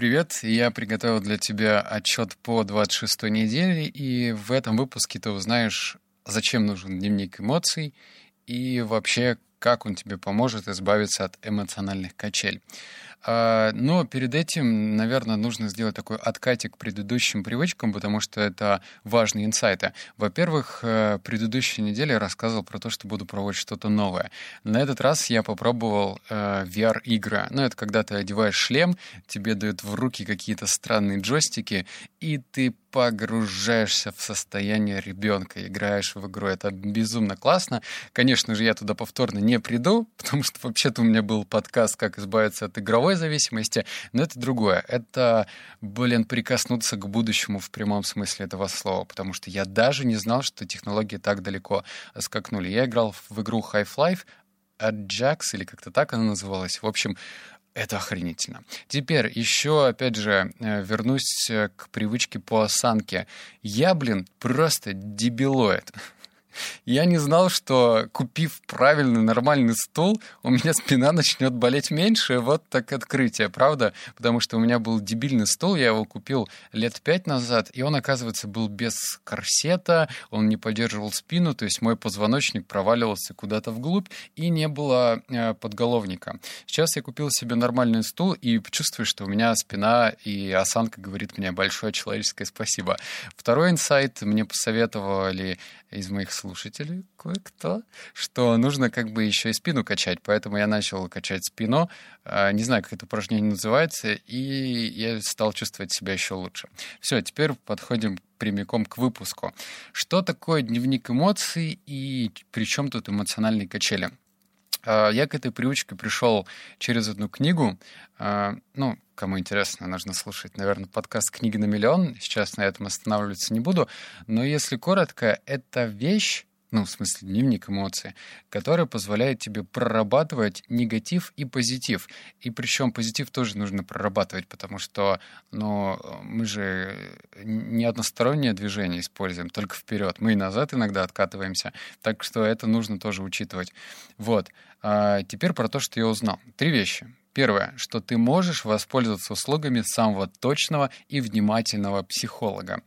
привет! Я приготовил для тебя отчет по 26 неделе, и в этом выпуске ты узнаешь, зачем нужен дневник эмоций и вообще, как он тебе поможет избавиться от эмоциональных качель. А, но перед этим, наверное, нужно сделать такой откатик к предыдущим привычкам, потому что это важные инсайты. Во-первых, э, предыдущей неделе я рассказывал про то, что буду пробовать что-то новое. На этот раз я попробовал э, VR-игры. Ну, это когда ты одеваешь шлем, тебе дают в руки какие-то странные джойстики, и ты погружаешься в состояние ребенка, играешь в игру. Это безумно классно. Конечно же, я туда повторно не приду, потому что вообще-то у меня был подкаст «Как избавиться от игровой зависимости», но это другое. Это, блин, прикоснуться к будущему в прямом смысле этого слова, потому что я даже не знал, что технологии так далеко скакнули. Я играл в игру Half-Life, Ajax, или как-то так она называлась. В общем, это охренительно. Теперь еще, опять же, э, вернусь э, к привычке по осанке. Я, блин, просто дебилоид. Я не знал, что купив правильный нормальный стул, у меня спина начнет болеть меньше. Вот так открытие, правда? Потому что у меня был дебильный стул, я его купил лет пять назад, и он, оказывается, был без корсета, он не поддерживал спину, то есть мой позвоночник проваливался куда-то вглубь, и не было э, подголовника. Сейчас я купил себе нормальный стул и чувствую, что у меня спина и осанка говорит мне большое человеческое спасибо. Второй инсайт мне посоветовали из моих слушателей кое-кто, что нужно как бы еще и спину качать, поэтому я начал качать спину, а, не знаю, как это упражнение называется, и я стал чувствовать себя еще лучше. Все, теперь подходим прямиком к выпуску. Что такое дневник эмоций и при чем тут эмоциональные качели? А, я к этой привычке пришел через одну книгу. А, ну, кому интересно, нужно слушать, наверное, подкаст «Книги на миллион». Сейчас на этом останавливаться не буду. Но если коротко, это вещь, ну, в смысле, дневник эмоций, который позволяет тебе прорабатывать негатив и позитив. И причем позитив тоже нужно прорабатывать, потому что, ну, мы же не одностороннее движение используем, только вперед. Мы и назад иногда откатываемся, так что это нужно тоже учитывать. Вот. А теперь про то, что я узнал. Три вещи. Первое, что ты можешь воспользоваться услугами самого точного и внимательного психолога.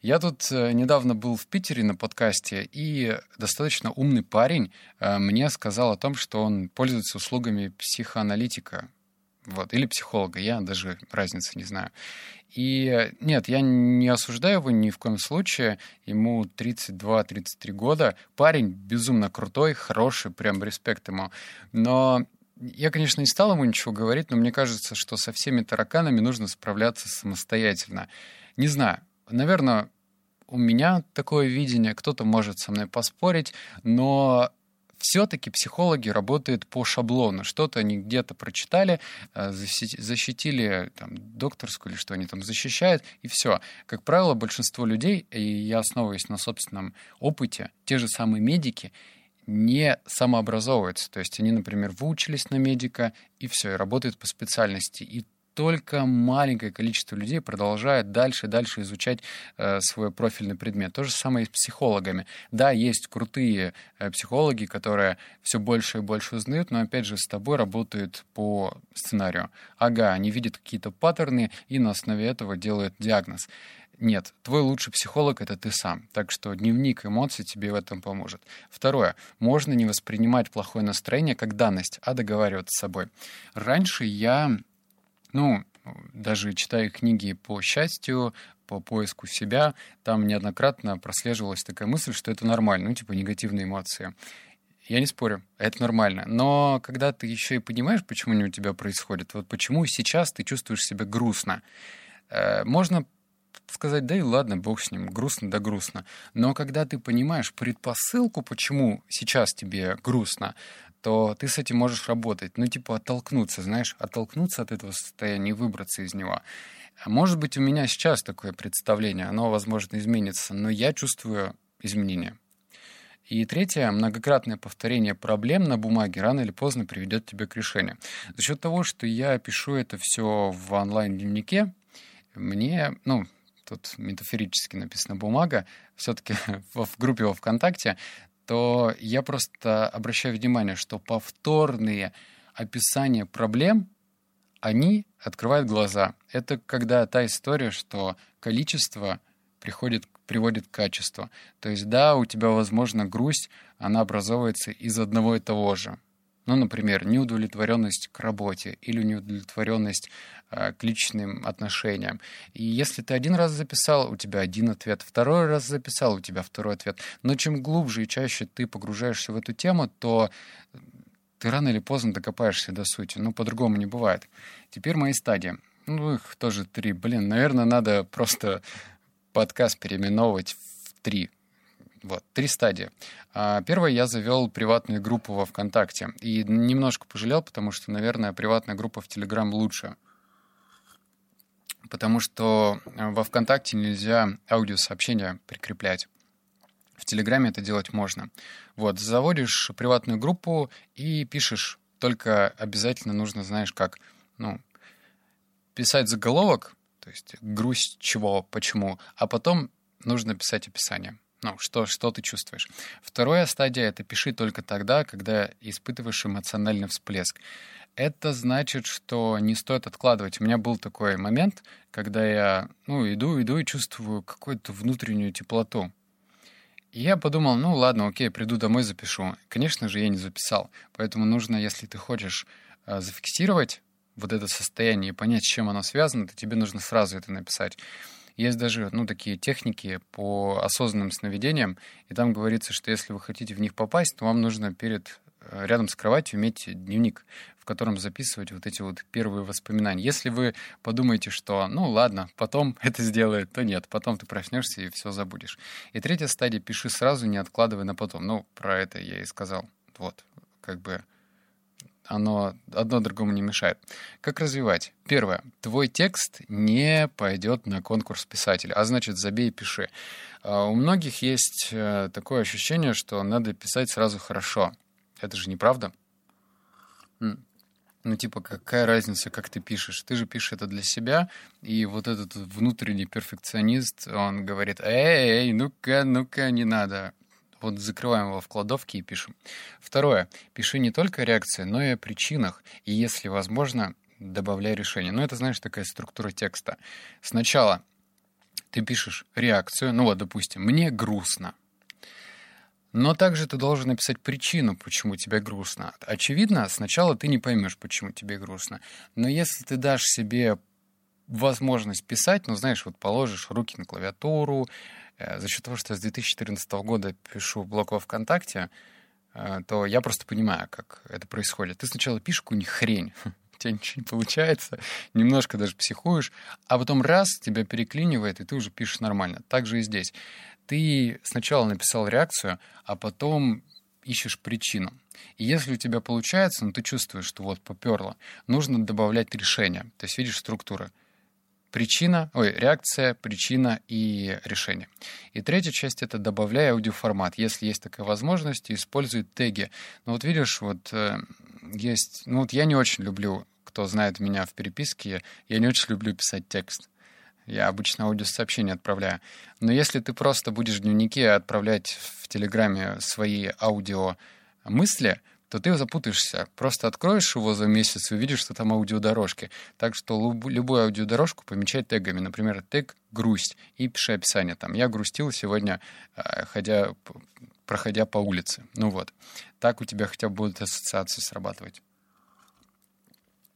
Я тут э, недавно был в Питере на подкасте, и достаточно умный парень э, мне сказал о том, что он пользуется услугами психоаналитика. Вот, или психолога, я даже разницы не знаю. И нет, я не осуждаю его ни в коем случае. Ему 32-33 года. Парень безумно крутой, хороший, прям респект ему. Но я, конечно, не стал ему ничего говорить, но мне кажется, что со всеми тараканами нужно справляться самостоятельно. Не знаю, наверное, у меня такое видение, кто-то может со мной поспорить, но все-таки психологи работают по шаблону. Что-то они где-то прочитали, э, защитили там, докторскую или что они там защищают, и все. Как правило, большинство людей, и я основываюсь на собственном опыте, те же самые медики, не самообразовываются. То есть они, например, выучились на медика, и все, и работают по специальности. И только маленькое количество людей продолжает дальше и дальше изучать э, свой профильный предмет. То же самое и с психологами. Да, есть крутые э, психологи, которые все больше и больше узнают, но опять же с тобой работают по сценарию. Ага, они видят какие-то паттерны и на основе этого делают диагноз. Нет, твой лучший психолог — это ты сам. Так что дневник эмоций тебе в этом поможет. Второе. Можно не воспринимать плохое настроение как данность, а договариваться с собой. Раньше я ну, даже читая книги по счастью, по поиску себя, там неоднократно прослеживалась такая мысль, что это нормально, ну, типа негативные эмоции. Я не спорю, это нормально. Но когда ты еще и понимаешь, почему они у тебя происходят, вот почему сейчас ты чувствуешь себя грустно, э, можно сказать, да и ладно, бог с ним, грустно да грустно. Но когда ты понимаешь предпосылку, почему сейчас тебе грустно, то ты с этим можешь работать. Ну, типа оттолкнуться, знаешь, оттолкнуться от этого состояния и выбраться из него. Может быть, у меня сейчас такое представление, оно, возможно, изменится, но я чувствую изменения. И третье, многократное повторение проблем на бумаге рано или поздно приведет тебя к решению. За счет того, что я пишу это все в онлайн-дневнике, мне, ну, тут метафорически написана бумага, все-таки в группе во ВКонтакте, то я просто обращаю внимание, что повторные описания проблем, они открывают глаза. Это когда та история, что количество приходит, приводит к качеству. То есть, да, у тебя, возможно, грусть, она образовывается из одного и того же. Ну, например, неудовлетворенность к работе или неудовлетворенность э, к личным отношениям. И если ты один раз записал, у тебя один ответ, второй раз записал, у тебя второй ответ. Но чем глубже и чаще ты погружаешься в эту тему, то ты рано или поздно докопаешься до сути. Ну, по-другому не бывает. Теперь мои стадии. Ну, их тоже три. Блин, наверное, надо просто подкаст переименовывать в три вот, три стадии. А, первое, я завел приватную группу во ВКонтакте. И немножко пожалел, потому что, наверное, приватная группа в Телеграм лучше. Потому что э, во ВКонтакте нельзя аудиосообщения прикреплять. В Телеграме это делать можно. Вот, заводишь приватную группу и пишешь. Только обязательно нужно, знаешь, как, ну, писать заголовок, то есть грусть чего, почему, а потом нужно писать описание. Ну, что, что ты чувствуешь. Вторая стадия — это пиши только тогда, когда испытываешь эмоциональный всплеск. Это значит, что не стоит откладывать. У меня был такой момент, когда я, ну, иду, иду и чувствую какую-то внутреннюю теплоту. И я подумал, ну ладно, окей, приду домой, запишу. Конечно же, я не записал. Поэтому нужно, если ты хочешь э, зафиксировать вот это состояние и понять, с чем оно связано, то тебе нужно сразу это написать. Есть даже ну, такие техники по осознанным сновидениям, и там говорится, что если вы хотите в них попасть, то вам нужно перед э, рядом с кроватью иметь дневник, в котором записывать вот эти вот первые воспоминания. Если вы подумаете, что, ну ладно, потом это сделает, то нет, потом ты проснешься и все забудешь. И третья стадия — пиши сразу, не откладывай на потом. Ну, про это я и сказал. Вот, как бы оно одно другому не мешает. Как развивать? Первое. Твой текст не пойдет на конкурс писателя, а значит, забей и пиши. А, у многих есть э, такое ощущение, что надо писать сразу хорошо. Это же неправда. Ну, типа, какая разница, как ты пишешь? Ты же пишешь это для себя, и вот этот внутренний перфекционист, он говорит, эй, ну-ка, ну-ка, не надо. Вот закрываем его в кладовке и пишем. Второе. Пиши не только о реакции, но и о причинах. И, если возможно, добавляй решение. Ну, это, знаешь, такая структура текста. Сначала ты пишешь реакцию. Ну вот, допустим, «мне грустно». Но также ты должен написать причину, почему тебе грустно. Очевидно, сначала ты не поймешь, почему тебе грустно. Но если ты дашь себе возможность писать, ну, знаешь, вот положишь руки на клавиатуру, за счет того, что я с 2014 года пишу блог во ВКонтакте, э, то я просто понимаю, как это происходит. Ты сначала пишешь какую-нибудь хрень, у тебя ничего не получается, немножко даже психуешь, а потом раз тебя переклинивает, и ты уже пишешь нормально. Так же и здесь. Ты сначала написал реакцию, а потом ищешь причину. И если у тебя получается, ну ты чувствуешь, что вот поперло, нужно добавлять решение. То есть видишь структуры причина, ой, реакция, причина и решение. И третья часть — это добавляя аудиоформат. Если есть такая возможность, используй теги. Ну вот видишь, вот э, есть... Ну вот я не очень люблю, кто знает меня в переписке, я не очень люблю писать текст. Я обычно аудиосообщения отправляю. Но если ты просто будешь в дневнике отправлять в Телеграме свои аудио мысли, то ты запутаешься. Просто откроешь его за месяц и увидишь, что там аудиодорожки. Так что любую аудиодорожку помечай тегами. Например, тег «грусть» и пиши описание. Там «Я грустил сегодня, э, ходя, проходя по улице». Ну вот. Так у тебя хотя бы будут ассоциации срабатывать.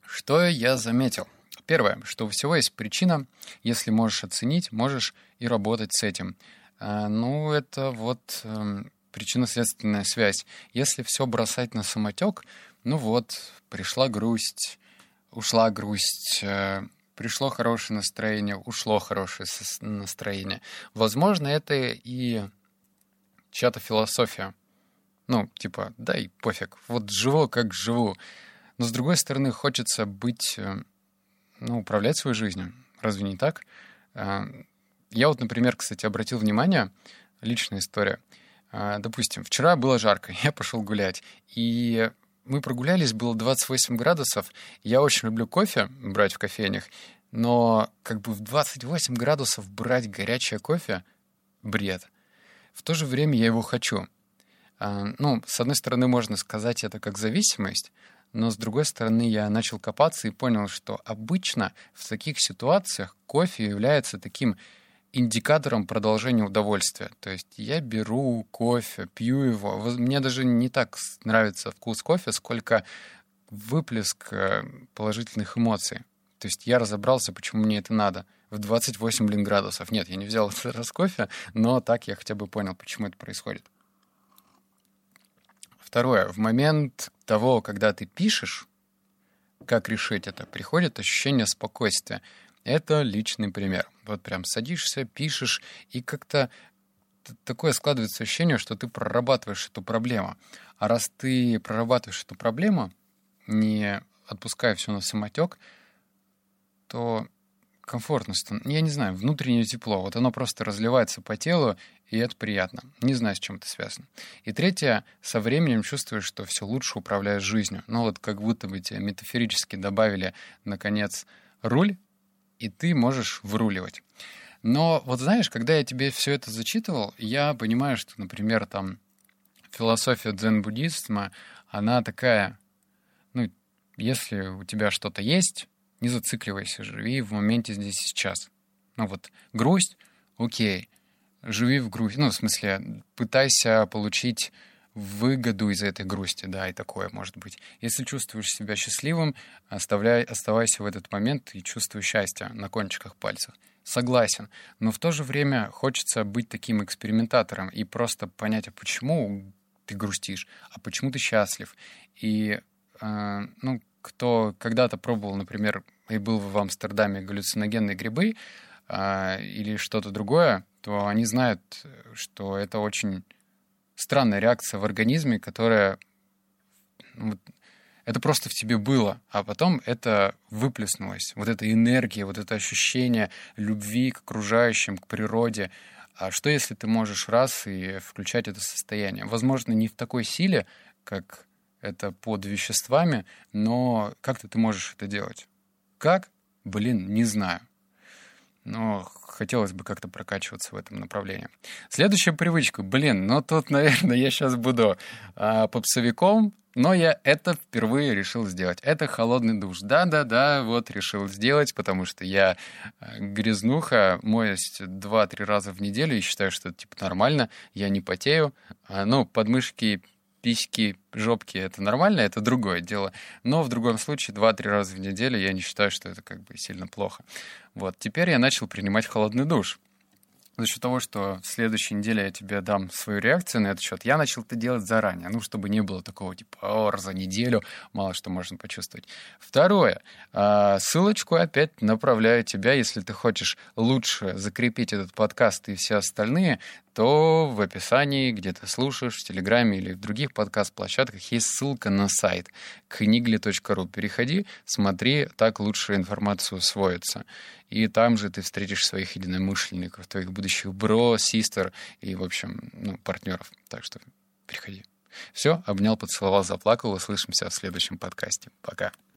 Что я заметил? Первое, что у всего есть причина. Если можешь оценить, можешь и работать с этим. Э, ну, это вот эм, причинно-следственная связь. Если все бросать на самотек, ну вот, пришла грусть, ушла грусть, э, пришло хорошее настроение, ушло хорошее настроение. Возможно, это и чья-то философия. Ну, типа, да и пофиг, вот живу как живу. Но, с другой стороны, хочется быть, э, ну, управлять своей жизнью. Разве не так? Э, я вот, например, кстати, обратил внимание, личная история — допустим, вчера было жарко, я пошел гулять, и мы прогулялись, было 28 градусов. Я очень люблю кофе брать в кофейнях, но как бы в 28 градусов брать горячее кофе — бред. В то же время я его хочу. А, ну, с одной стороны, можно сказать это как зависимость, но с другой стороны я начал копаться и понял, что обычно в таких ситуациях кофе является таким индикатором продолжения удовольствия. То есть я беру кофе, пью его. Мне даже не так нравится вкус кофе, сколько выплеск э, положительных эмоций. То есть я разобрался, почему мне это надо. В 28, блин, градусов. Нет, я не взял этот раз кофе, но так я хотя бы понял, почему это происходит. Второе. В момент того, когда ты пишешь, как решить это, приходит ощущение спокойствия. Это личный пример. Вот прям садишься, пишешь, и как-то такое складывается ощущение, что ты прорабатываешь эту проблему. А раз ты прорабатываешь эту проблему, не отпуская все на самотек, то комфортно, я не знаю, внутреннее тепло. Вот оно просто разливается по телу, и это приятно. Не знаю, с чем это связано. И третье, со временем чувствуешь, что все лучше управляешь жизнью. Ну вот как будто бы тебе метафорически добавили, наконец, руль, и ты можешь выруливать. Но вот знаешь, когда я тебе все это зачитывал, я понимаю, что, например, там философия дзен-буддизма, она такая, ну, если у тебя что-то есть, не зацикливайся, живи в моменте здесь сейчас. Ну вот, грусть, окей, живи в грусти, ну, в смысле, пытайся получить выгоду из этой грусти, да, и такое может быть. Если чувствуешь себя счастливым, оставляй, оставайся в этот момент и чувствуй счастье на кончиках пальцев. Согласен, но в то же время хочется быть таким экспериментатором и просто понять, а почему ты грустишь, а почему ты счастлив. И, э, ну, кто когда-то пробовал, например, и был в Амстердаме галлюциногенные грибы э, или что-то другое, то они знают, что это очень странная реакция в организме, которая... Ну, это просто в тебе было, а потом это выплеснулось. Вот эта энергия, вот это ощущение любви к окружающим, к природе. А что, если ты можешь раз и включать это состояние? Возможно, не в такой силе, как это под веществами, но как-то ты можешь это делать. Как? Блин, не знаю но хотелось бы как-то прокачиваться в этом направлении. Следующая привычка. Блин, ну тут, наверное, я сейчас буду а, попсовиком, но я это впервые решил сделать. Это холодный душ. Да-да-да, вот решил сделать, потому что я а, грязнуха, моюсь 2-3 раза в неделю и считаю, что это типа нормально, я не потею. А, ну, подмышки письки, жопки — это нормально, это другое дело. Но в другом случае два-три раза в неделю я не считаю, что это как бы сильно плохо. Вот, теперь я начал принимать холодный душ за счет того, что в следующей неделе я тебе дам свою реакцию на этот счет, я начал это делать заранее, ну, чтобы не было такого типа, ор, за неделю мало что можно почувствовать. Второе. А, ссылочку опять направляю тебя, если ты хочешь лучше закрепить этот подкаст и все остальные, то в описании, где ты слушаешь, в Телеграме или в других подкаст-площадках есть ссылка на сайт книгли.ру. Переходи, смотри, так лучше информацию усвоится. И там же ты встретишь своих единомышленников, твоих будущих бро, систер и, в общем, ну, партнеров. Так что приходи. Все, обнял, поцеловал, заплакал. Услышимся в следующем подкасте. Пока.